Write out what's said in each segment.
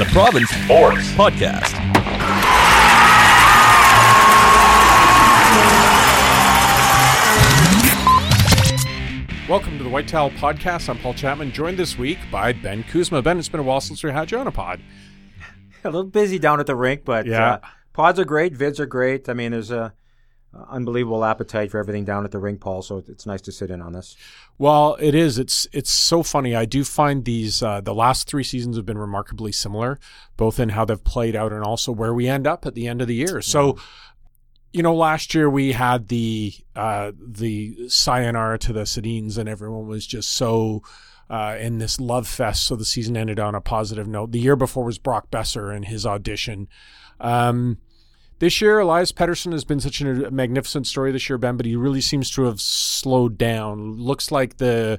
The Province Sports Podcast. Welcome to the White Towel Podcast. I'm Paul Chapman, joined this week by Ben Kuzma. Ben, it's been a while since we had you on a pod. A little busy down at the rink, but Yeah. uh, pods are great, vids are great. I mean, there's a, a unbelievable appetite for everything down at the rink, Paul. So it's nice to sit in on this. Well, it is. It's it's so funny. I do find these uh, the last three seasons have been remarkably similar, both in how they've played out and also where we end up at the end of the year. So, you know, last year we had the uh, the sayonara to the Sedins, and everyone was just so. Uh, in this love fest, so the season ended on a positive note. The year before was Brock Boeser and his audition. Um, this year, Elias Pettersson has been such a magnificent story this year, Ben, but he really seems to have slowed down. Looks like the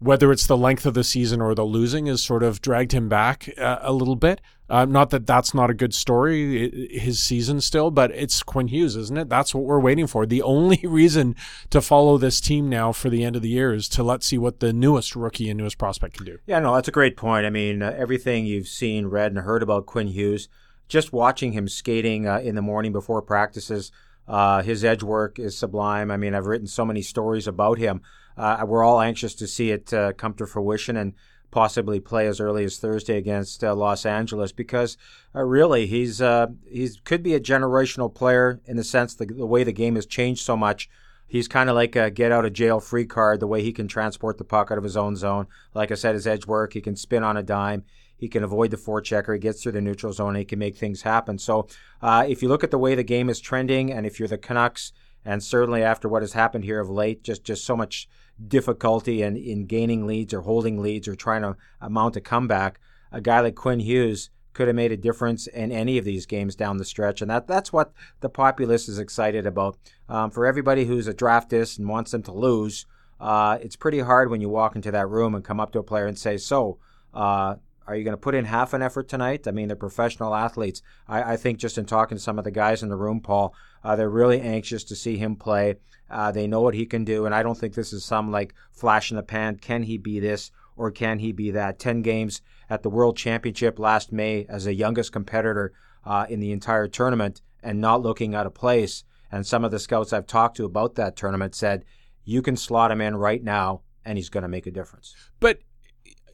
whether it's the length of the season or the losing has sort of dragged him back uh, a little bit. Uh, not that that's not a good story, his season still, but it's Quinn Hughes, isn't it? That's what we're waiting for. The only reason to follow this team now for the end of the year is to let's see what the newest rookie and newest prospect can do. Yeah, no, that's a great point. I mean, uh, everything you've seen, read, and heard about Quinn Hughes, just watching him skating uh, in the morning before practices, uh, his edge work is sublime. I mean, I've written so many stories about him. Uh, we're all anxious to see it uh, come to fruition and possibly play as early as Thursday against uh, Los Angeles because uh, really he's uh, he's could be a generational player in the sense the, the way the game has changed so much. He's kind of like a get out of jail free card, the way he can transport the puck out of his own zone. Like I said, his edge work, he can spin on a dime. He can avoid the forechecker. He gets through the neutral zone. He can make things happen. So, uh, if you look at the way the game is trending, and if you're the Canucks, and certainly after what has happened here of late, just just so much difficulty in, in gaining leads or holding leads or trying to mount a comeback, a guy like Quinn Hughes could have made a difference in any of these games down the stretch, and that that's what the populace is excited about. Um, for everybody who's a draftist and wants them to lose, uh, it's pretty hard when you walk into that room and come up to a player and say, "So, uh, are you going to put in half an effort tonight?" I mean, they're professional athletes. I, I think just in talking to some of the guys in the room, Paul, uh, they're really anxious to see him play. Uh, they know what he can do, and I don't think this is some like flash in the pan. Can he be this or can he be that? Ten games at the World Championship last May as the youngest competitor uh, in the entire tournament, and not looking out of place. And some of the scouts I've talked to about that tournament said, "You can slot him in right now, and he's going to make a difference." But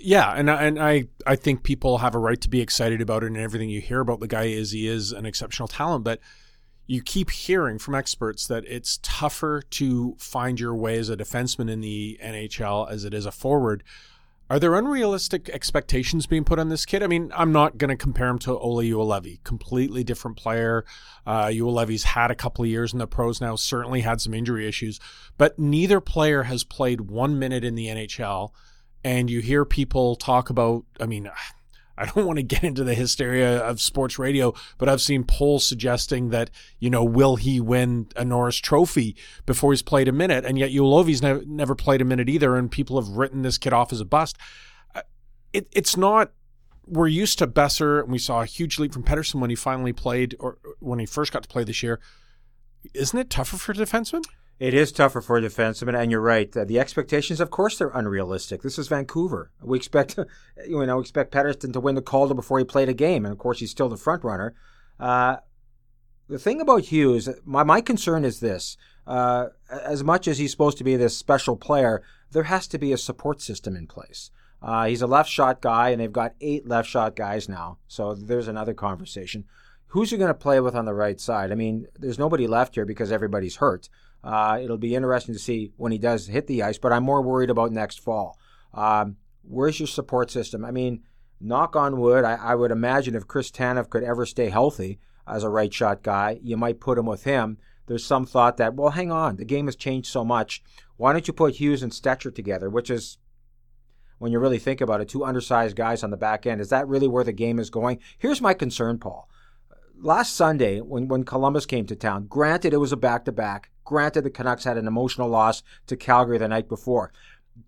yeah, and I- and I I think people have a right to be excited about it, and everything you hear about the guy is he is an exceptional talent, but you keep hearing from experts that it's tougher to find your way as a defenseman in the NHL as it is a forward. Are there unrealistic expectations being put on this kid? I mean, I'm not going to compare him to Olli Juolevi, completely different player. Uh, Juolevi's had a couple of years in the pros now, certainly had some injury issues, but neither player has played one minute in the NHL and you hear people talk about i mean i don't want to get into the hysteria of sports radio but i've seen polls suggesting that you know will he win a norris trophy before he's played a minute? And yet Juolevi's never, never played a minute either and people have written this kid off as a bust. Uh, it, it's not we're used to Boeser and we saw a huge leap from Pettersson when he finally played or when he first got to play this year. Isn't it tougher for defensemen It is tougher for a defenseman, and you're right. The expectations, of course, they're unrealistic. This is Vancouver. We expect, you know, expect Pettersson to win the Calder before he played a game, and of course, he's still the front runner. Uh, the thing about Hughes, my my concern is this: uh, as much as he's supposed to be this special player, there has to be a support system in place. Uh, he's a left shot guy, and they've got eight left shot guys now. So there's another conversation. Who's he going to play with on the right side? I mean, there's nobody left here because everybody's hurt. Uh, it'll be interesting to see when he does hit the ice, but I'm more worried about next fall. Um, where's your support system? I mean, knock on wood, I, I, would imagine if Chris Tanev could ever stay healthy as a right shot guy, you might put him with him. There's some thought that, well, hang on, the game has changed so much. Why don't you put Hughes and Stecher together, which is when you really think about it, two undersized guys on the back end. Is that really where the game is going? Here's my concern, Paul. Last Sunday, when, when Columbus came to town, granted it was a back to back, granted the Canucks had an emotional loss to Calgary the night before.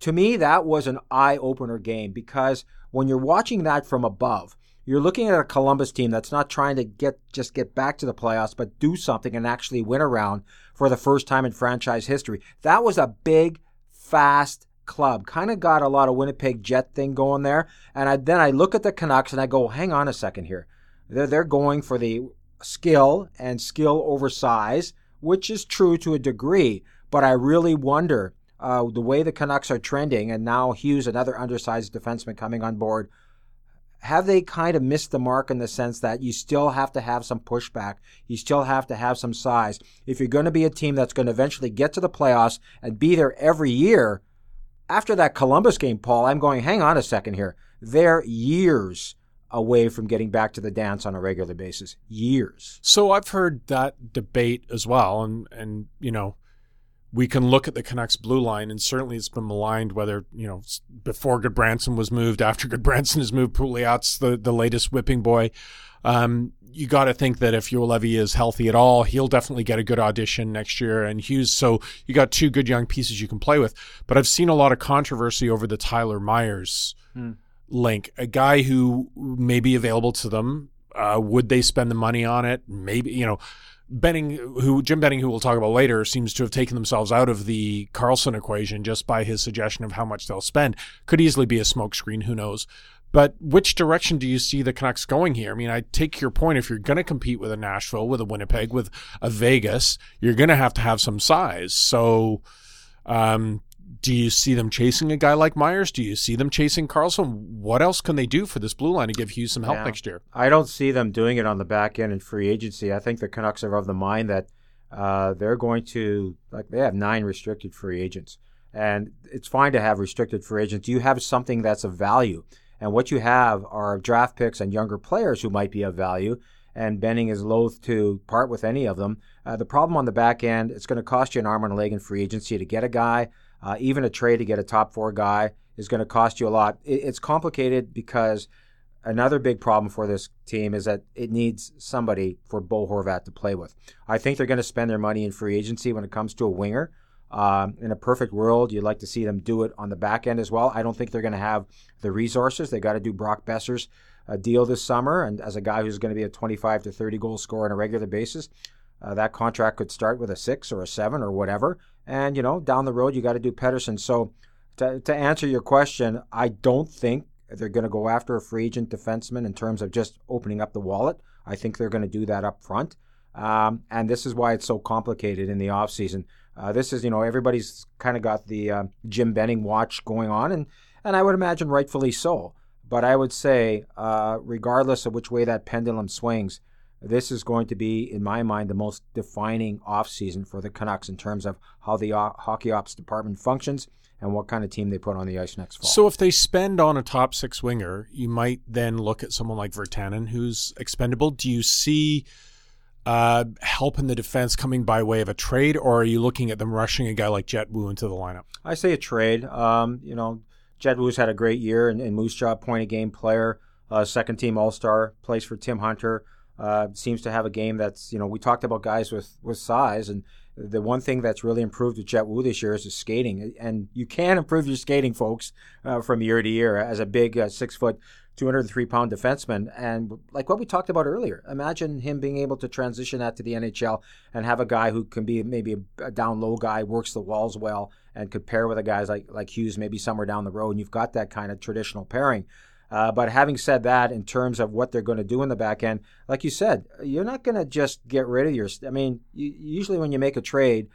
To me, that was an eye opener game because when you're watching that from above, you're looking at a Columbus team that's not trying to get just get back to the playoffs, but do something and actually win around for the first time in franchise history. That was a big, fast club. Kind of got a lot of Winnipeg Jet thing going there. And I, then I look at the Canucks and I go, hang on a second here. They're, they're going for the skill and skill over size, which is true to a degree. But I really wonder uh, the way the Canucks are trending, and now Hughes, another undersized defenseman coming on board, have they kind of missed the mark in the sense that you still have to have some pushback? You still have to have some size. If you're going to be a team that's going to eventually get to the playoffs and be there every year, after that Columbus game, Paul, I'm going, hang on a second here. They're years away from getting back to the dance on a regular basis. Years. So I've heard that debate as well. And, and you know, we can look at the Canucks blue line, and certainly it's been maligned whether, you know, before Gudbranson was moved, after Gudbranson has moved, Pouliot's the, the latest whipping boy. Um, you got to think that if Levy is healthy at all, he'll definitely get a good audition next year. And Hughes, so you got two good young pieces you can play with. But I've seen a lot of controversy over the Tyler Myers hmm. Link, a guy who may be available to them. Uh, would they spend the money on it? Maybe, you know, Benning, who Jim Benning, who we'll talk about later, seems to have taken themselves out of the Karlsson equation just by his suggestion of how much they'll spend. Could easily be a smokescreen, who knows? But which direction do you see the Canucks going here? I mean, I take your point. If you're going to compete with a Nashville, with a Winnipeg, with a Vegas, you're going to have to have some size. So, um, do you see them chasing a guy like Myers? Do you see them chasing Karlsson? What else can they do for this blue line to give Hughes some help yeah. next year? I don't see them doing it on the back end in free agency. I think the Canucks are of the mind that uh, they're going to like they have nine restricted free agents, and it's fine to have restricted free agents. Do You have something that's of value. And what you have are draft picks and younger players who might be of value. And Benning is loath to part with any of them. Uh, the problem on the back end, it's going to cost you an arm and a leg in free agency to get a guy. Uh, even a trade to get a top four guy is going to cost you a lot. It, it's complicated because another big problem for this team is that it needs somebody for Bo Horvat to play with. I think they're going to spend their money in free agency when it comes to a winger. Um, in a perfect world, you'd like to see them do it on the back end as well. I don't think they're going to have the resources. They got to do Brock Boeser's uh, deal this summer, and as a guy who's going to be a 25 to 30 goal scorer on a regular basis, uh, that contract could start with a six or a seven or whatever. And you know, down the road, you got to do Pettersson. So, to, to answer your question, I don't think they're going to go after a free agent defenseman in terms of just opening up the wallet. I think they're going to do that up front. Um, and this is why it's so complicated in the offseason. Uh, this is, you know, everybody's kind of got the uh, Jim Benning watch going on, and, and I would imagine rightfully so. But I would say, uh, regardless of which way that pendulum swings, this is going to be, in my mind, the most defining offseason for the Canucks in terms of how the o- hockey ops department functions and what kind of team they put on the ice next fall. So if they spend on a top six winger, you might then look at someone like Virtanen, who's expendable. Do you see uh, help in the defense coming by way of a trade, or are you looking at them rushing a guy like Jett Woo into the lineup? I say a trade. Um, you know, Jett Woo's had a great year and, in Moose Jaw, point a game player, uh, second team All Star, plays for Tim Hunter. Uh, seems to have a game that's you know we talked about guys with with size and the one thing that's really improved with Jett Woo this year is his skating and you can improve your skating folks uh, from year to year as a big uh, six foot 203 pound defenseman. And like what we talked about earlier, imagine him being able to transition that to the NHL and have a guy who can be maybe a down low guy, works the walls well, and could pair with a guy like, like Hughes maybe somewhere down the road. And you've got that kind of traditional pairing. Uh, but having said that, in terms of what they're going to do in the back end, like you said, you're not going to just get rid of your. I mean, you, usually when you make a trade,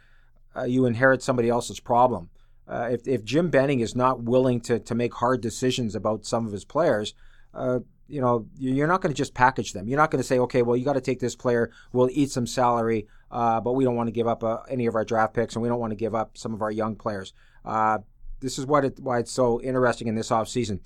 uh, you inherit somebody else's problem. uh, if, if Jim Benning is not willing to, to make hard decisions about some of his players, uh, you know, you're not going to just package them. You're not going to say, okay, well, you got to take this player. We'll eat some salary, uh, but we don't want to give up uh, any of our draft picks, and we don't want to give up some of our young players. This is what it, why it's so interesting in this offseason.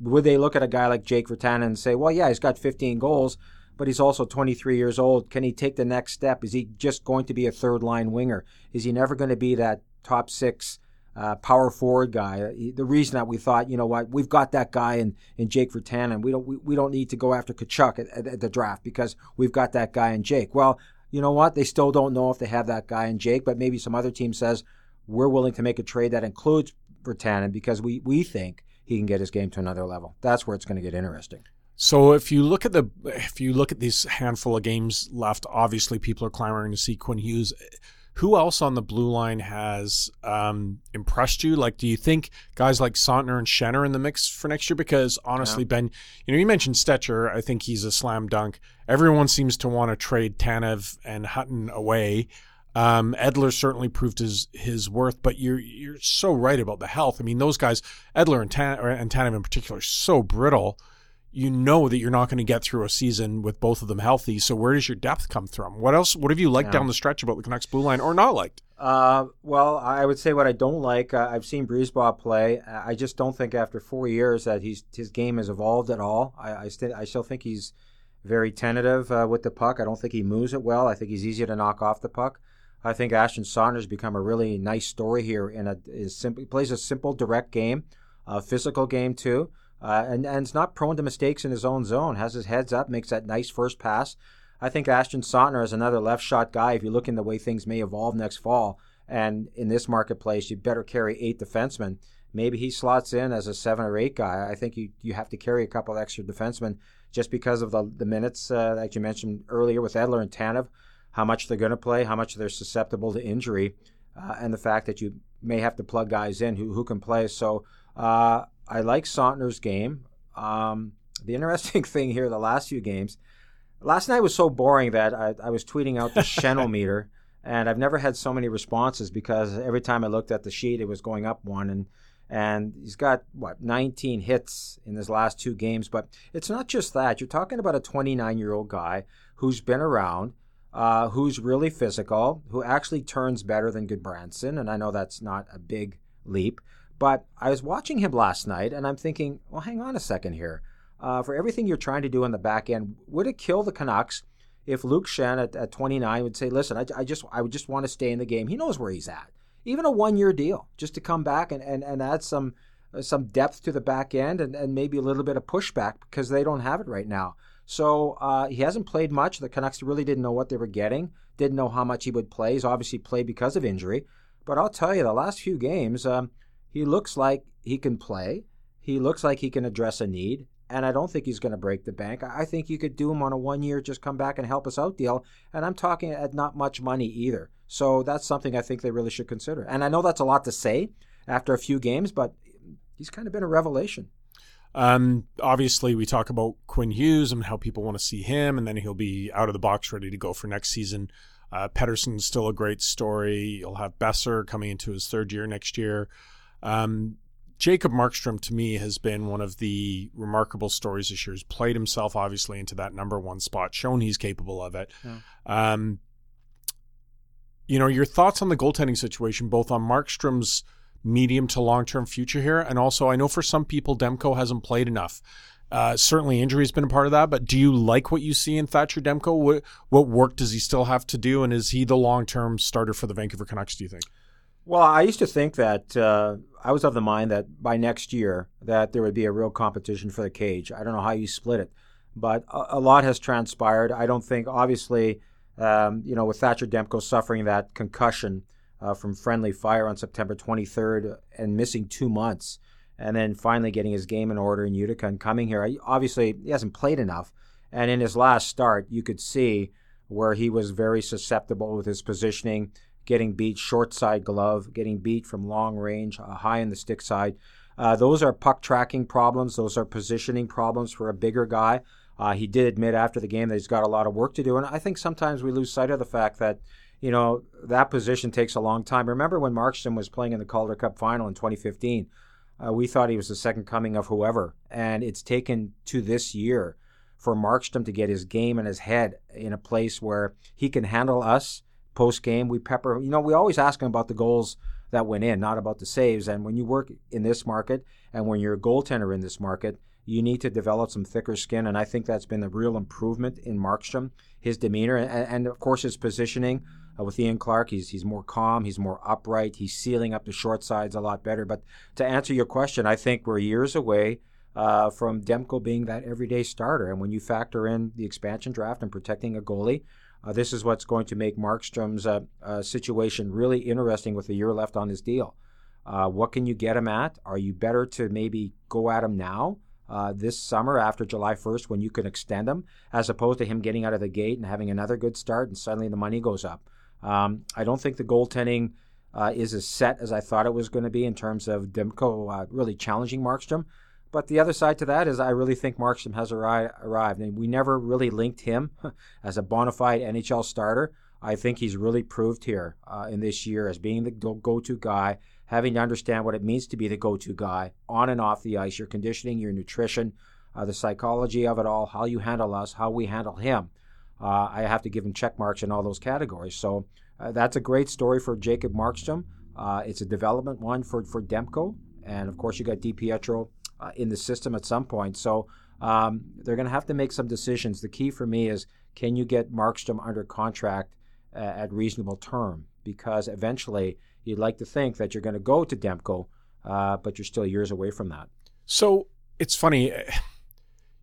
Would they look at a guy like Jake Virtanen and say, well, yeah, he's got 15 goals, but he's also 23 years old. Can he take the next step? Is he just going to be a third line winger? Is he never going to be that top six uh, power forward guy. Uh, the reason that we thought, you know what, we've got that guy in, in Jake Virtanen. We don't we, we don't need to go after Tkachuk at, at, at, the draft because we've got that guy in Jake. Well, you know what? They still don't know if they have that guy in Jake, but maybe some other team says we're willing to make a trade that includes Virtanen because we we think he can get his game to another level. That's where it's going to get interesting. So if you look at the if you look at these handful of games left, obviously people are clamoring to see Quinn Hughes. Who else on the blue line has um, impressed you? Like, do you think guys like Sautner and Schenn are in the mix for next year? Because honestly, yeah. Ben, you know, you mentioned Stecher. I think he's a slam dunk. Everyone seems to want to trade Tanev and Hutton away. Um, Edler certainly proved his his worth, but you're you're so right about the health. I mean, those guys, Edler and, Tan- and Tanev in particular, are so brittle you know that you're not going to get through a season with both of them healthy. So where does your depth come from? What else? What have you liked yeah. down the stretch about the Canucks blue line, or not liked? Uh, well, I would say what I don't like. Uh, I've seen Brisebois play. I just don't think after four years that he's his game has evolved at all. I I, st- I still think he's very tentative uh, with the puck. I don't think he moves it well. I think he's easier to knock off the puck. I think Ashton Sautner's become a really nice story here. In a is simple, plays a simple, direct game, a physical game too uh, and and is not prone to mistakes in his own zone. Has his heads up, makes that nice first pass. I think Ashton Sautner is another left shot guy. If you look in the way things may evolve next fall, and in this marketplace, you better carry eight defensemen. Maybe he slots in as a seven or eight guy. I think you, you have to carry a couple extra defensemen just because of the, the minutes uh, that you mentioned earlier with Edler and Tanev, how much they're going to play, how much they're susceptible to injury, uh, and the fact that you may have to plug guys in who, who can play. So uh, I like Sautner's game. Um, the interesting thing here, the last few games, last night was so boring that I, I was tweeting out the Channel meter, and I've never had so many responses because every time I looked at the sheet, it was going up one. And and he's got what 19 hits in his last two games. But it's not just that. You're talking about a 29 year old guy who's been around. Uh, who's really physical, who actually turns better than Gudbranson, and I know that's not a big leap, but I was watching him last night, and I'm thinking, well, hang on a second here. Uh, for everything you're trying to do on the back end, would it kill the Canucks if Luke Schenn at, at 29 would say, listen, I, I just I would just want to stay in the game. He knows where he's at. Even a one year deal, just to come back and, and, and add some some depth to the back end and, and maybe a little bit of pushback because they don't have it right now. So uh, he hasn't played much. The Canucks really didn't know what they were getting, didn't know how much he would play. He's obviously played because of injury. But I'll tell you, the last few games, um, he looks like he can play. He looks like he can address a need. And I don't think he's going to break the bank. I think you could do him on a one year, just come back and help us out deal. And I'm talking at not much money either. So that's something I think they really should consider. And I know that's a lot to say after a few games, but he's kind of been a revelation. Um, obviously, we talk about Quinn Hughes and how people want to see him, and then he'll be out of the box, ready to go for next season. Uh, Pettersson's still a great story. You'll have Boeser coming into his third year next year. Um, Jacob Markstrom to me has been one of the remarkable stories this year. He's played himself obviously into that number one spot, shown he's capable of it. Yeah. Um, you know, your thoughts on the goaltending situation, both on Markstrom's medium to long term future here, and also I know for some people Demko hasn't played enough. Uh, certainly, injury has been a part of that. But do you like what you see in Thatcher Demko? What, what work does he still have to do, and is he the long term starter for the Vancouver Canucks? Do you think? Well, I used to think that uh, I was of the mind that by next year that there would be a real competition for the cage. I don't know how you split it, but a, a lot has transpired. I don't think, obviously, um, you know, with Thatcher Demko suffering that concussion uh, from friendly fire on September 23rd and missing two months, and then finally getting his game in order in Utica and coming here. Obviously, he hasn't played enough, and in his last start, you could see where he was very susceptible with his positioning getting beat short side glove, getting beat from long range, uh, high in the stick side. Uh, those are puck tracking problems. Those are positioning problems for a bigger guy. Uh, he did admit after the game that he's got a lot of work to do, and I think sometimes we lose sight of the fact that you know, that position takes a long time. Remember when Markstrom was playing in the Calder Cup final in 2015? Uh, we thought he was the second coming of whoever. And it's taken to this year for Markstrom to get his game and his head in a place where he can handle us post game. We pepper, you know, we always ask him about the goals that went in, not about the saves. And when you work in this market and when you're a goaltender in this market, you need to develop some thicker skin. And I think that's been a real improvement in Markstrom, his demeanor, and, and of course his positioning. Uh, with Ian Clark, he's he's more calm, he's more upright, he's sealing up the short sides a lot better. But to answer your question, I think we're years away uh, from Demko being that everyday starter. And when you factor in the expansion draft and protecting a goalie, uh, this is what's going to make Markstrom's uh, uh, situation really interesting with a year left on his deal. Uh, what can you get him at? Are you better to maybe go at him now? Uh, this summer after July 1st when you can extend him, as opposed to him getting out of the gate and having another good start and suddenly the money goes up. Um, I don't think the goaltending uh, is as set as I thought it was going to be in terms of Demko uh, really challenging Markstrom. But the other side to that is I really think Markstrom has arri- arrived. And we never really linked him as a bona fide NHL starter. I think he's really proved here uh, in this year as being the go to guy, having to understand what it means to be the go to guy on and off the ice, your conditioning, your nutrition, uh, the psychology of it all, how you handle us, how we handle him uh, I have to give him check marks in all those categories. So uh, that's a great story for Jacob Markstrom. Uh, it's a development one for, for Demko. And of course, you got DiPietro uh, in the system at some point. So um, they're going to have to make some decisions. The key for me is can you get Markstrom under contract uh, at reasonable term? Because eventually you'd like to think that you're going to go to Demko, uh, but you're still years away from that. So it's funny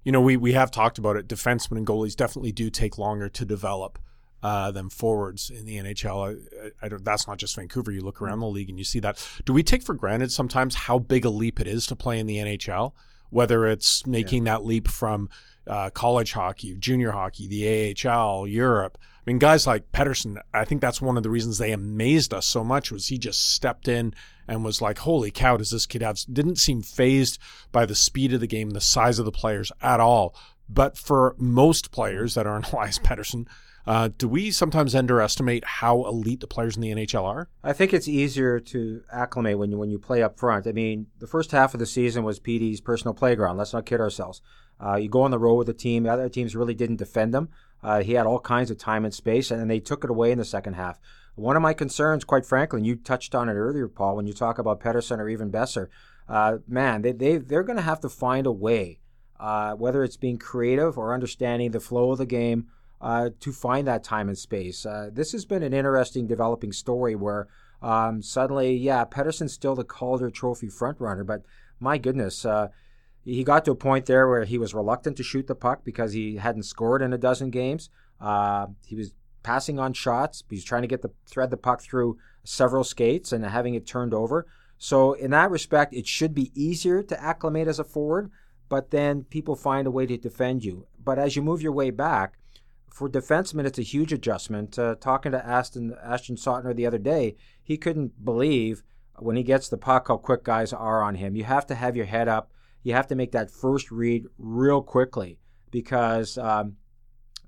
you know, we, we have talked about it. Defensemen and goalies definitely do take longer to develop uh, than forwards in the NHL. I, I that's not just Vancouver. You look around the league and you see that. Do we take for granted sometimes how big a leap it is to play in the NHL? Whether it's making yeah. that leap from uh, college hockey, junior hockey, the AHL, Europe. I mean, guys like Pettersson. I think that's one of the reasons they amazed us so much was he just stepped in and was like, holy cow, does this kid have, didn't seem phased by the speed of the game, the size of the players at all. But for most players that aren't Elias Pettersson, uh, do we sometimes underestimate how elite the players in the NHL are? I think it's easier to acclimate when you when you play up front. I mean, the first half of the season was PD's personal playground. Let's not kid ourselves. Uh, you go on the road with the team. The other teams really didn't defend him. Uh, he had all kinds of time and space, and they took it away in the second half. One of my concerns, quite frankly, and you touched on it earlier, Paul, when you talk about Pettersson or even Boeser, uh, man, they, they, they're going to have to find a way, uh, whether it's being creative or understanding the flow of the game, uh, to find that time and space. Uh, this has been an interesting developing story where um, suddenly, yeah, Pettersson's still the Calder Trophy frontrunner, but my goodness, uh, he got to a point there where he was reluctant to shoot the puck because he hadn't scored in a dozen games. Uh, he was passing on shots. He's trying to get the thread the puck through several skates and having it turned over. So in that respect, it should be easier to acclimate as a forward, but then people find a way to defend you. But as you move your way back, for defensemen, it's a huge adjustment. Uh, talking to Aston Ashton Sautner the other day, he couldn't believe when he gets the puck how quick guys are on him. You have to have your head up. You have to make that first read real quickly because um,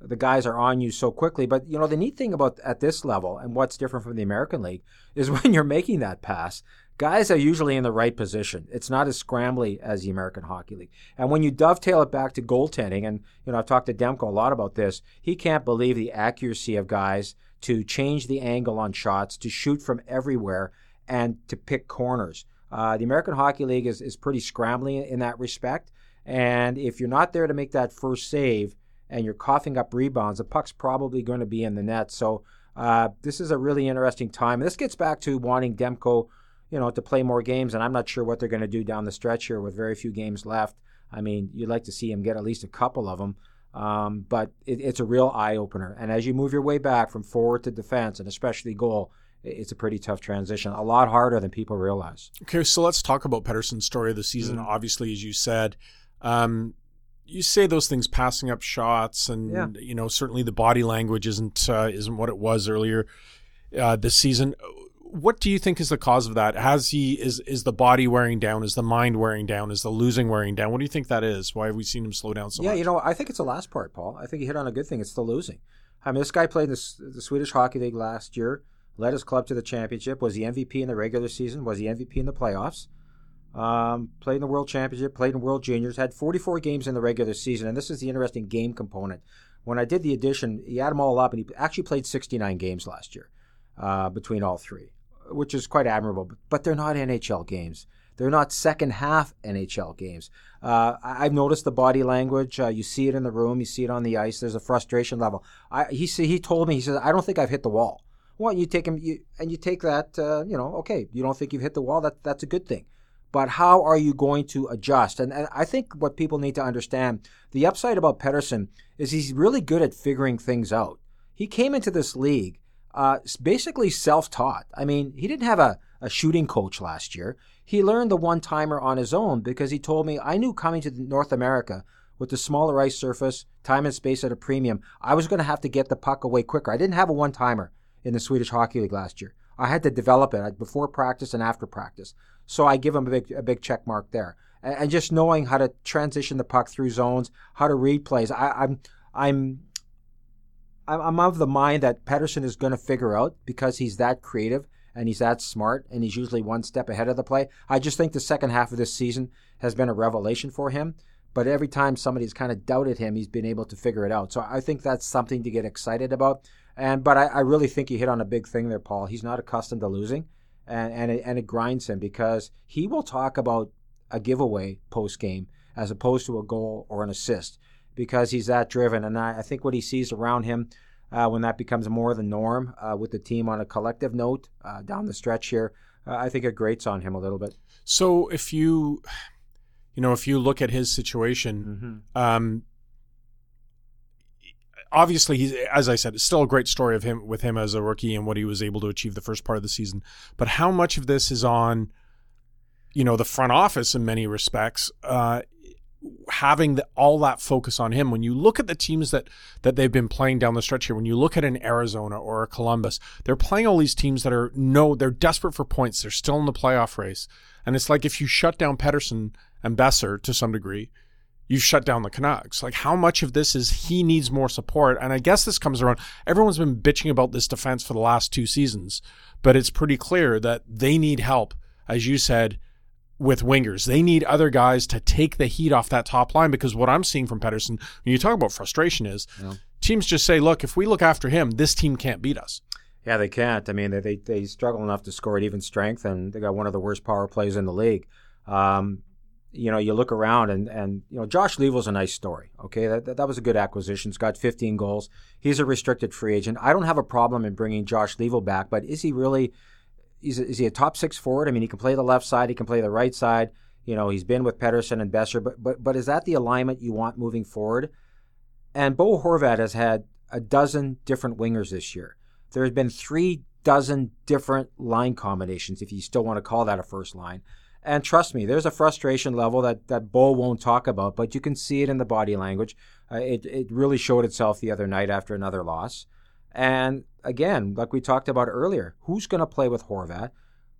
the guys are on you so quickly. But you know, the neat thing about at this level and what's different from the American League is when you're making that pass, guys are usually in the right position. It's not as scrambly as the American Hockey League. And when you dovetail it back to goaltending, and you know, I've talked to Demko a lot about this, he can't believe the accuracy of guys to change the angle on shots, to shoot from everywhere, and to pick corners. Uh, the American Hockey League is, is pretty scrambly in that respect. And if you're not there to make that first save, and you're coughing up rebounds, the puck's probably going to be in the net. So uh, this is a really interesting time. This gets back to wanting Demko, you know, to play more games, and I'm not sure what they're going to do down the stretch here with very few games left. I mean, you'd like to see him get at least a couple of them. Um, but it, it's a real eye opener. And as you move your way back from forward to defense, and especially goal, it's a pretty tough transition. A lot harder than people realize. Okay, so let's talk about Pettersson's story of the season. Mm-hmm. Obviously, as you said, um, you say those things passing up shots and yeah. you know certainly the body language isn't uh, isn't what it was earlier uh, this season. What do you think is the cause of that? Has he is is the body wearing down? Is the mind wearing down? Is the losing wearing down? What do you think that is? Why have we seen him slow down so yeah much? you know i think it's the last part paul. I think you hit on a good thing. It's the losing. I mean, this guy played in the, the Swedish Hockey League last year, led his club to the championship, was the MVP in the regular season, was the MVP in the playoffs. Um, played in the World Championship, played in World Juniors, had 44 games in the regular season, and this is the interesting game component. When I did the addition, he had them all up, and he actually played 69 games last year uh, between all three, which is quite admirable. But they're not NHL games. They're not second half NHL games. Uh, I've noticed the body language. Uh, you see it in the room. You see it on the ice. There's a frustration level. I, he he told me he said I don't think I've hit the wall. Well, you take him you, and you take that. Uh, you know, okay, you don't think you've hit the wall. That that's a good thing. But how are you going to adjust? And, and I think what people need to understand the upside about Pettersson is he's really good at figuring things out. He came into this league uh, basically self taught. I mean, he didn't have a, a shooting coach last year. He learned the one timer on his own because he told me I knew coming to North America with the smaller ice surface, time and space at a premium, I was going to have to get the puck away quicker. I didn't have a one timer in the Swedish Hockey League last year. I had to develop it before practice and after practice. So I give him a big, a big check mark there. And, and just knowing how to transition the puck through zones, how to read plays. I, I'm, I'm, I'm of the mind that Pettersson is going to figure out because he's that creative and he's that smart and he's usually one step ahead of the play. I just think the second half of this season has been a revelation for him. But every time somebody's kind of doubted him, he's been able to figure it out. So I think that's something to get excited about. And but I, I really think you hit on a big thing there, Paul. He's not accustomed to losing, and and it, and it grinds him because he will talk about a giveaway post game as opposed to a goal or an assist because he's that driven. And I, I think what he sees around him uh, when that becomes more the norm uh, with the team on a collective note uh, down the stretch here, uh, I think it grates on him a little bit. So if you, you know, if you look at his situation, mm-hmm. um, obviously he's as I said, it's still a great story of him with him as a rookie and what he was able to achieve the first part of the season. But how much of this is on, you know, the front office in many respects? Uh, having the, all that focus on him. When you look at the teams that that they've been playing down the stretch here, when you look at an Arizona or a Columbus, they're playing all these teams that are no, they're desperate for points. They're still in the playoff race, and it's like if you shut down Pettersson and Boeser to some degree, you've shut down the Canucks. Like how much of this is he needs more support? And I guess this comes around. Everyone's been bitching about this defense for the last two seasons, but it's pretty clear that they need help, as you said with wingers. They need other guys to take the heat off that top line because what I'm seeing from Pettersson, when you talk about frustration, is yeah. teams just say, look, if we look after him, this team can't beat us. Yeah, they can't. I mean, they, they, they struggle enough to score at even strength, and they got one of the worst power plays in the league. Um, you know, you look around and, and you know, Josh Leivo's a nice story. Okay, that, that, that was a good acquisition. He's got 15 goals. He's a restricted free agent. I don't have a problem in bringing Josh Leivo back, but is he really – is, is he a top six forward? I mean, he can play the left side, he can play the right side. You know, he's been with Pettersson and Boeser, but but but is that the alignment you want moving forward? And Bo Horvat has had a dozen different wingers this year. There has been three dozen different line combinations, if you still want to call that a first line. And trust me, there's a frustration level that, that Bo won't talk about, but you can see it in the body language. Uh, it, it really showed itself the other night after another loss. And again, like we talked about earlier, who's going to play with Horvat?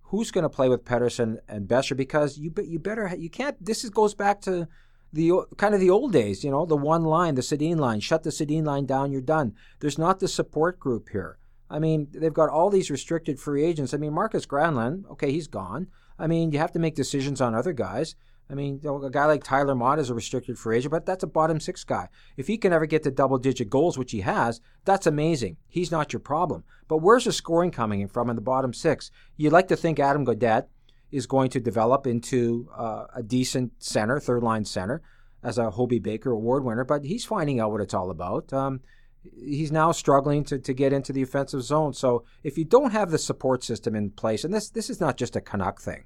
Who's going to play with Pettersson and Boeser? Because you you better you can't. This is, goes back to the kind of the old days, you know, the one line, the Sedin line. Shut the Sedin line down, you're done. There's not the support group here. I mean, they've got all these restricted free agents. I mean, Marcus Granlund, okay, he's gone. I mean, you have to make decisions on other guys. I mean, a guy like Tyler Motte is a restricted free agent, but that's a bottom six guy. If he can ever get to double digit goals, which he has, that's amazing. He's not your problem. But where's the scoring coming from in the bottom six? You'd like to think Adam Gaudette is going to develop into uh, a decent center, third line center, as a Hobey Baker Award winner, but he's finding out what it's all about. Um, he's now struggling to, to get into the offensive zone. So if you don't have the support system in place, and this this is not just a Canuck thing,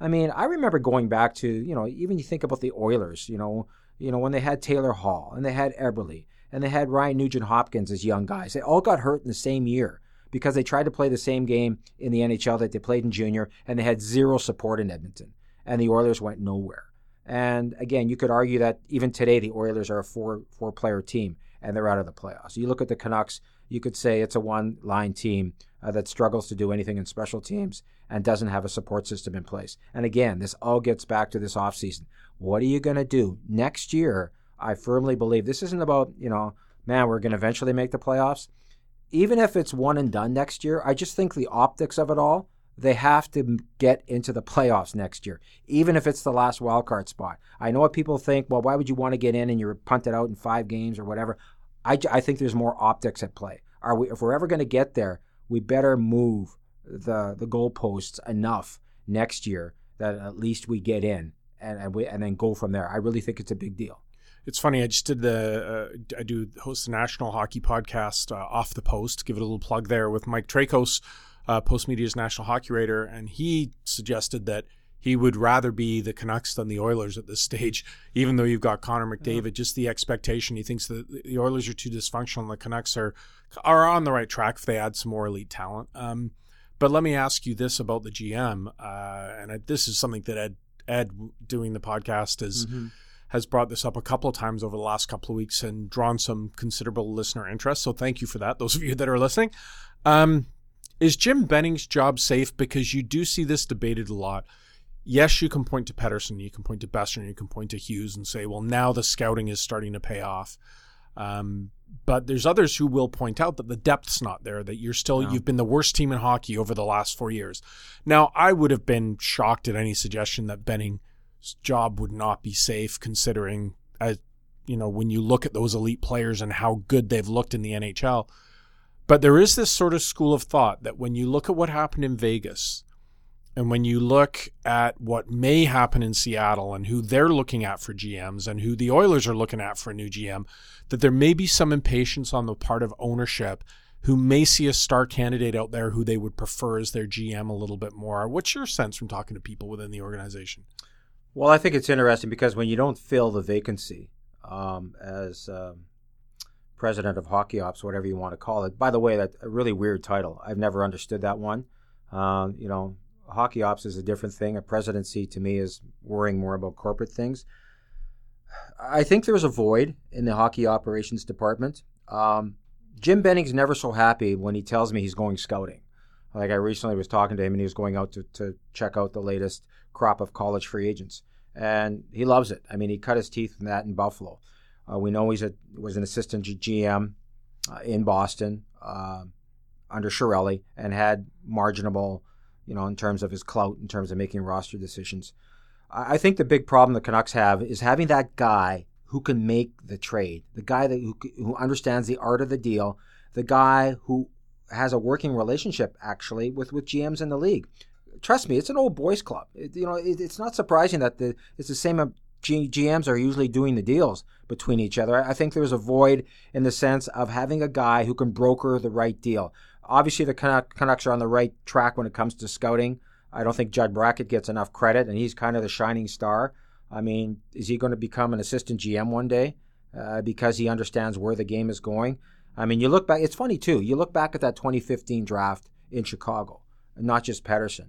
I mean, I remember going back to, you know, even you think about the Oilers, you know, you know, when they had Taylor Hall and they had Eberle and they had Ryan Nugent Hopkins as young guys. They all got hurt in the same year because they tried to play the same game in the NHL that they played in junior and they had zero support in Edmonton. And the Oilers went nowhere. And again, you could argue that even today the Oilers are a four four player team and they're out of the playoffs. You look at the Canucks, you could say it's a one line team uh, that struggles to do anything in special teams and doesn't have a support system in place. And again, this all gets back to this offseason. What are you going to do next year? I firmly believe this isn't about, you know, man, we're going to eventually make the playoffs. Even if it's one and done next year, I just think the optics of it all, they have to get into the playoffs next year, even if it's the last wild card spot. I know what people think. Well, why would you want to get in and you're punted out in five games or whatever? I, I think there's more optics at play. Are we? If we're ever going to get there, we better move the the goalposts enough next year that at least we get in and and, we, and then go from there. I really think it's a big deal. It's funny. I just did the uh, I do host the National Hockey Podcast uh, off the post. Give it a little plug there with Mike Traikos, uh, Postmedia's national hockey writer, and he suggested that he would rather be the Canucks than the Oilers at this stage, even though you've got Connor McDavid. Yeah. Just the expectation. He thinks that the Oilers are too dysfunctional. And the Canucks are are on the right track if they add some more elite talent. Um, but let me ask you this about the GM, uh, and I, this is something that Ed Ed doing the podcast is. Mm-hmm. Has brought this up a couple of times over the last couple of weeks and drawn some considerable listener interest. So thank you for that, those of you that are listening. Um, is Jim Benning's job safe? Because you do see this debated a lot yes, you can point to Pettersson, you can point to Boeser, you can point to Hughes and say, well, now the scouting is starting to pay off. Um, but there's others who will point out that the depth's not there, that you're still, you've been the worst team in hockey over the last four years. Now, I would have been shocked at any suggestion that Benning's job would not be safe, considering, as, you know, when you look at those elite players and how good they've looked in the NHL. But there is this sort of school of thought that when you look at what happened in Vegas, and when you look at what may happen in Seattle and who they're looking at for GMs and who the Oilers are looking at for a new GM, that there may be some impatience on the part of ownership who may see a star candidate out there who they would prefer as their GM a little bit more. What's your sense from talking to people within the organization? Well, I think it's interesting because when you don't fill the vacancy um, as um, president of hockey ops, whatever you want to call it. By the way, that's a really weird title. I've never understood that one. Um, you know, hockey ops is a different thing. A presidency to me is worrying more about corporate things. I think there's a void in the hockey operations department. Um, Jim Benning's never so happy when he tells me he's going scouting. Like I recently was talking to him and he was going out to, to check out the latest crop of college free agents. And he loves it. I mean, he cut his teeth in that in Buffalo. Uh, we know he's a, was an assistant GM uh, in Boston uh, under Chiarelli and had marginable you know, in terms of his clout, in terms of making roster decisions. I think the big problem the Canucks have is having that guy who can make the trade, the guy that who, who understands the art of the deal, the guy who has a working relationship actually with with GMs in the league. Trust me, it's an old boys club. It, you know, it, it's not surprising that the it's the same. GMs are usually doing the deals between each other. I think there's a void in the sense of having a guy who can broker the right deal obviously the Canucks are on the right track when it comes to scouting. I don't think Judd Brackett gets enough credit, and he's kind of the shining star. I mean, is he going to become an assistant GM one day uh, because he understands where the game is going? I mean, you look back, it's funny too. You look back at that 2015 draft in Chicago, not just Pettersson,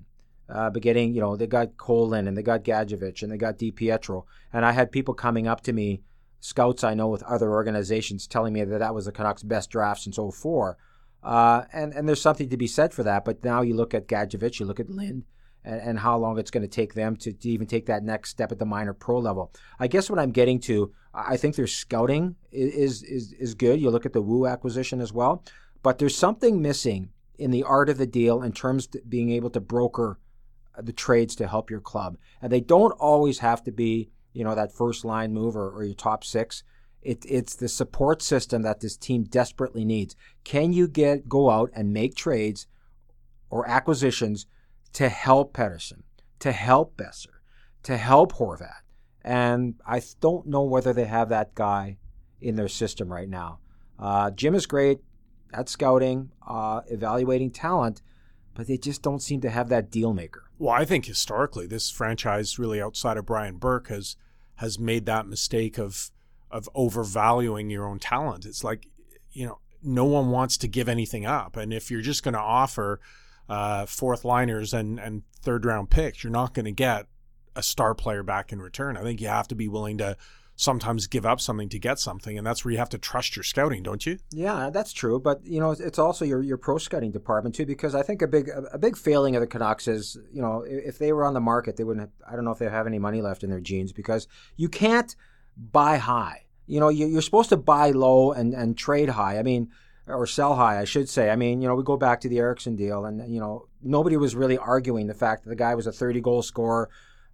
uh, but getting, you know, they got Kole Lind and they got Gadjovich and they got Di Pietro. And I had people coming up to me, scouts I know with other organizations, telling me that that was the Canucks' best draft since 04. Uh, and, and there's something to be said for that. But now you look at Gadjovich, you look at Lind, and, and how long it's going to take them to, to even take that next step at the minor pro level. I guess what I'm getting to, I think their scouting is, is, is good. You look at the Woo acquisition as well. But there's something missing in the art of the deal in terms of being able to broker the trades to help your club. And they don't always have to be, you know, that first line move or, or your top six. It, it's the support system that this team desperately needs. Can you get go out and make trades or acquisitions to help Pettersson, to help Boeser, to help Horvat? And I don't know whether they have that guy in their system right now. Uh, Jim is great at scouting, uh, evaluating talent, but they just don't seem to have that deal maker. Well, I think historically, this franchise, really outside of Brian Burke, has has made that mistake of of overvaluing your own talent. It's like, you know, no one wants to give anything up. And if you're just going to offer uh, fourth liners and, and third round picks, you're not going to get a star player back in return. I think you have to be willing to sometimes give up something to get something, and that's where you have to trust your scouting, don't you? Yeah, that's true. But you know, it's also your your pro scouting department too, because I think a big a big failing of the Canucks is you know if they were on the market, they wouldn't. Have, I don't know if they have any money left in their jeans because you can't buy high. you know, you're supposed to buy low and, and trade high. I mean, or sell high, I should say. I mean, you know, we go back to the Eriksson deal, and you know, nobody was really arguing the fact that the guy was a 30 goal scorer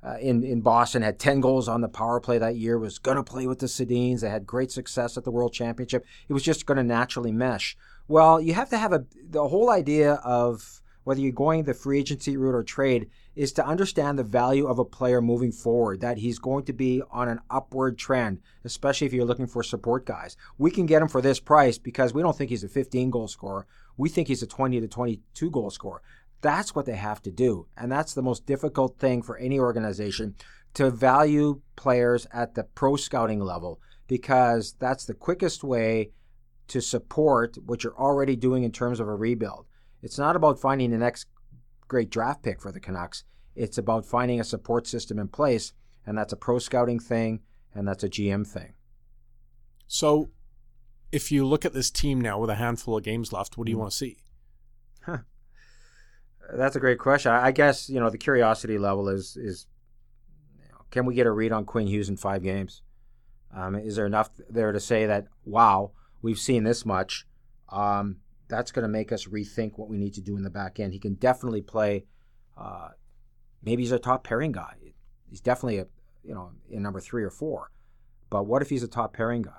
uh, in in Boston, had 10 goals on the power play that year, was going to play with the Sedins. They had great success at the World Championship. It was just going to naturally mesh. Well, you have to have a the whole idea of whether you're going the free agency route or trade is to understand the value of a player moving forward, that he's going to be on an upward trend, especially if you're looking for support guys. We can get him for this price because we don't think he's a 15 goal scorer. We think he's a 20 to 22 goal scorer. That's what they have to do. And that's the most difficult thing for any organization to value players at the pro scouting level because that's the quickest way to support what you're already doing in terms of a rebuild. It's not about finding the next great draft pick for the Canucks. It's about finding a support system in place, and that's a pro scouting thing, and that's a GM thing. So, if you look at this team now with a handful of games left, what do you mm. want to see? Huh. That's a great question. I guess you know the curiosity level is is can we get a read on Quinn Hughes in five games? Um, is there enough there to say that wow we've seen this much? Um, that's going to make us rethink what we need to do in the back end. He can definitely play. Uh, maybe he's a top pairing guy. He's definitely a you know in number three or four. But what if he's a top pairing guy?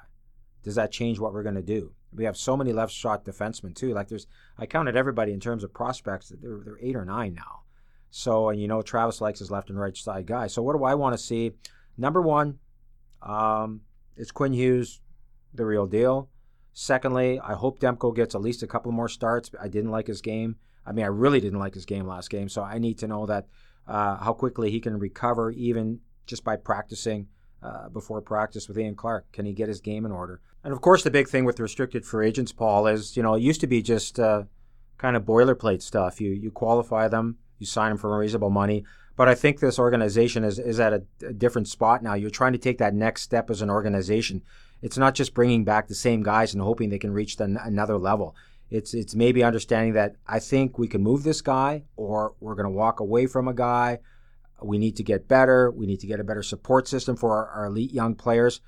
Does that change what we're going to do? We have so many left shot defensemen too. Like there's, I counted everybody in terms of prospects. They're, they're eight or nine now. So and you know Travis likes his left and right side guy. So what do I want to see? Number one, um, is Quinn Hughes the real deal? Secondly, I hope Demko gets at least a couple more starts. I didn't like his game. I mean, I really didn't like his game last game. So I need to know that uh, how quickly he can recover, even just by practicing uh, before practice with Ian Clark. Can he get his game in order? And of course, the big thing with restricted free agents, Paul, is you know it used to be just uh, kind of boilerplate stuff. You you qualify them, you sign them for reasonable money. But I think this organization is is at a, a different spot now. You're trying to take that next step as an organization. It's not just bringing back the same guys and hoping they can reach the, another level. It's it's maybe understanding that I think we can move this guy, or we're going to walk away from a guy. We need to get better. We need to get a better support system for our, our elite young players.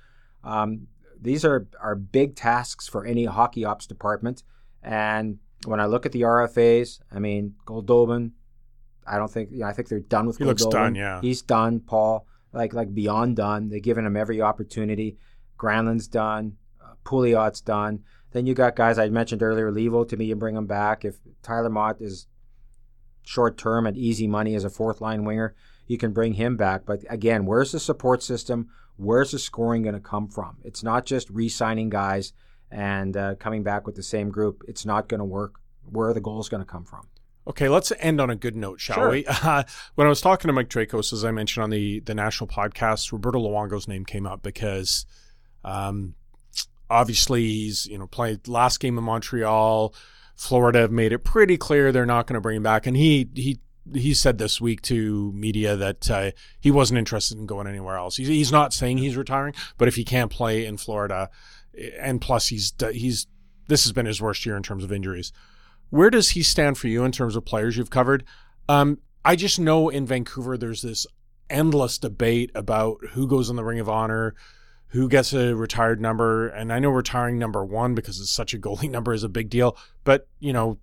Um, these are, are big tasks for any hockey ops department. And when I look at the RFAs, I mean, Goldobin, I don't think, you know, I think they're done with he Goldobin. looks done, yeah. He's done, Paul, like like beyond done. They've given him every opportunity. Granlund's done. Uh, Pouliot's done. Then you got guys I mentioned earlier, Leivo to me, you bring him back. If Tyler Motte is short term and easy money as a fourth line winger, you can bring him back. But again, where's the support system? Where's the scoring going to come from? It's not just re signing guys and uh, coming back with the same group. It's not going to work. Where are the goals going to come from? Okay, let's end on a good note, shall sure. we? Uh, when I was talking to Mike Traikos, as I mentioned on the the national podcast, Roberto Luongo's name came up because um, obviously he's you know played last game in Montreal. Florida have made it pretty clear they're not going to bring him back, and he he he said this week to media that uh, he wasn't interested in going anywhere else. He's, he's not saying he's retiring, but if he can't play in Florida, and plus he's he's this has been his worst year in terms of injuries. Where does he stand for you in terms of players you've covered? Um, I just know in Vancouver there's this endless debate about who goes in the Ring of Honor, who gets a retired number. And I know retiring number one because it's such a goalie number is a big deal. But, you know,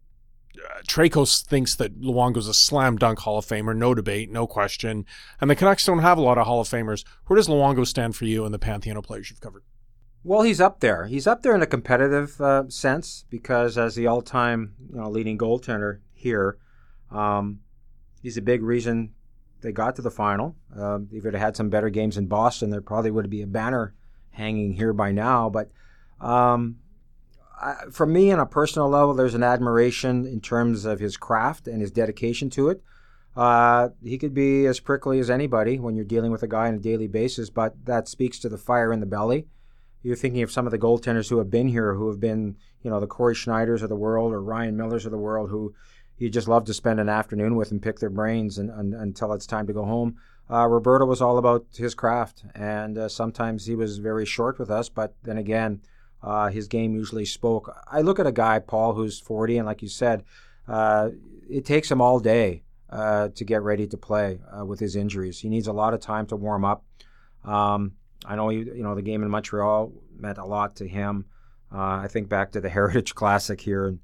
uh, Traikos thinks that Luongo's a slam dunk Hall of Famer, no debate, no question. And the Canucks don't have a lot of Hall of Famers. Where does Luongo stand for you in the pantheon of players you've covered? Well, he's up there. He's up there in a competitive uh, sense because as the all-time you know, leading goaltender here, um, he's a big reason they got to the final. Uh, if it had some better games in Boston, there probably would be a banner hanging here by now. But um, I, for me, on a personal level, there's an admiration in terms of his craft and his dedication to it. Uh, he could be as prickly as anybody when you're dealing with a guy on a daily basis, but that speaks to the fire in the belly. You're thinking of some of the goaltenders who have been here, who have been, you know, the Corey Schneiders of the world or Ryan Millers of the world, who you just love to spend an afternoon with and pick their brains and, and, until it's time to go home. Uh, Roberto was all about his craft, and uh, sometimes he was very short with us, but then again, uh, his game usually spoke. I look at a guy, Paul, who's 40, and like you said, uh, it takes him all day uh, to get ready to play uh, with his injuries. He needs a lot of time to warm up. Um, I know, you know, the game in Montreal, meant a lot to him. Uh, I think back to the Heritage Classic here in,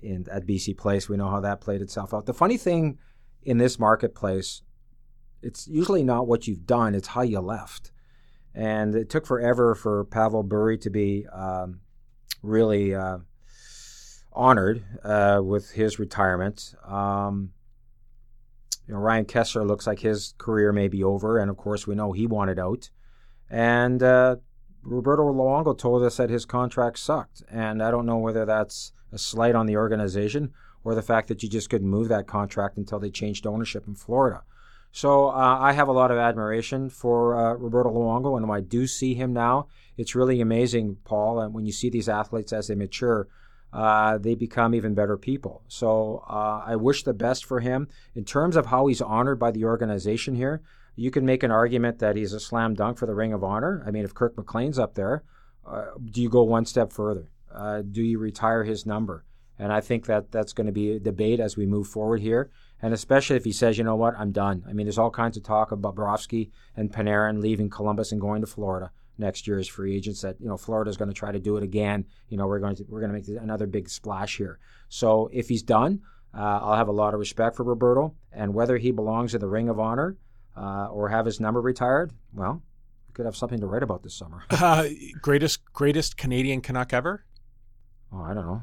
in, at BC Place. We know how that played itself out. The funny thing in this marketplace, it's usually not what you've done; it's how you left. And it took forever for Pavel Bure to be um, really uh, honored uh, with his retirement. Um, you know, Ryan Kesler looks like his career may be over, and of course, we know he wanted out. And uh, Roberto Luongo told us that his contract sucked, and I don't know whether that's a slight on the organization or the fact that you just couldn't move that contract until they changed ownership in Florida. So uh, I have a lot of admiration for uh, Roberto Luongo, and when I do see him now, it's really amazing, Paul. And when you see these athletes as they mature, uh, they become even better people. So uh, I wish the best for him. In terms of how he's honored by the organization here, you can make an argument that he's a slam dunk for the Ring of Honor. I mean, if Kirk McLean's up there, uh, do you go one step further? Uh, do you retire his number? And I think that that's going to be a debate as we move forward here. And especially if he says, you know what, I'm done. I mean, there's all kinds of talk about Bobrovsky and Panarin leaving Columbus and going to Florida next year as free agents. That you know Florida's going to try to do it again. You know we're going to we're going to make another big splash here. So if he's done, uh, I'll have a lot of respect for Roberto. And whether he belongs in the Ring of Honor uh, or have his number retired, well, we could have something to write about this summer. uh, greatest greatest Canadian Canuck ever. Oh, I don't know.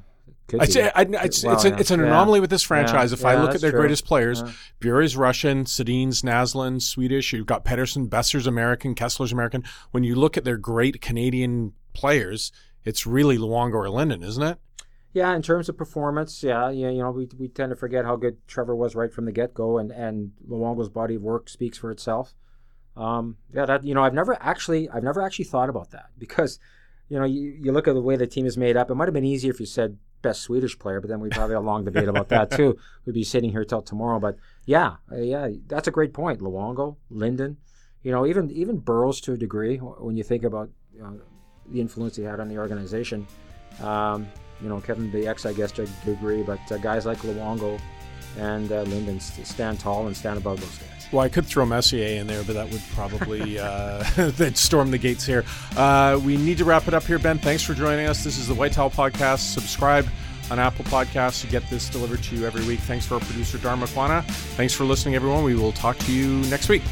I'd say, I, it's, well, it's, a, it's, an yeah. anomaly with this franchise. Yeah. If yeah, I look at their true. greatest players, yeah. Bure's Russian, Sedin's Naslund, Swedish. You've got Pettersson, Boeser's American, Kesler's American. When you look at their great Canadian players, it's really Luongo or Linden, isn't it? Yeah, in terms of performance, yeah, yeah, you know, we, we tend to forget how good Trevor was right from the get go, and and Luongo's body of work speaks for itself. Um, yeah, that you know, I've never actually, I've never actually thought about that because, you know, you, you look at the way the team is made up. It might have been easier if you said best Swedish player, but then we probably have a long debate about that too. We'd be sitting here till tomorrow. But yeah, yeah, that's a great point. Luongo, Linden, you know, even even Burrows to a degree when you think about you know, the influence he had on the organization. Um, you know, Kevin Bieksa, I guess, to a degree, but uh, guys like Luongo and uh, Linden stand tall and stand above those guys. Well, I could throw Messier in there, but that would probably uh, that storm the gates here. Uh, we need to wrap it up here, Ben. Thanks for joining us. This is the White Towel Podcast. Subscribe on Apple Podcasts to get this delivered to you every week. Thanks for our producer, Dharma Kwana. Thanks for listening, everyone. We will talk to you next week.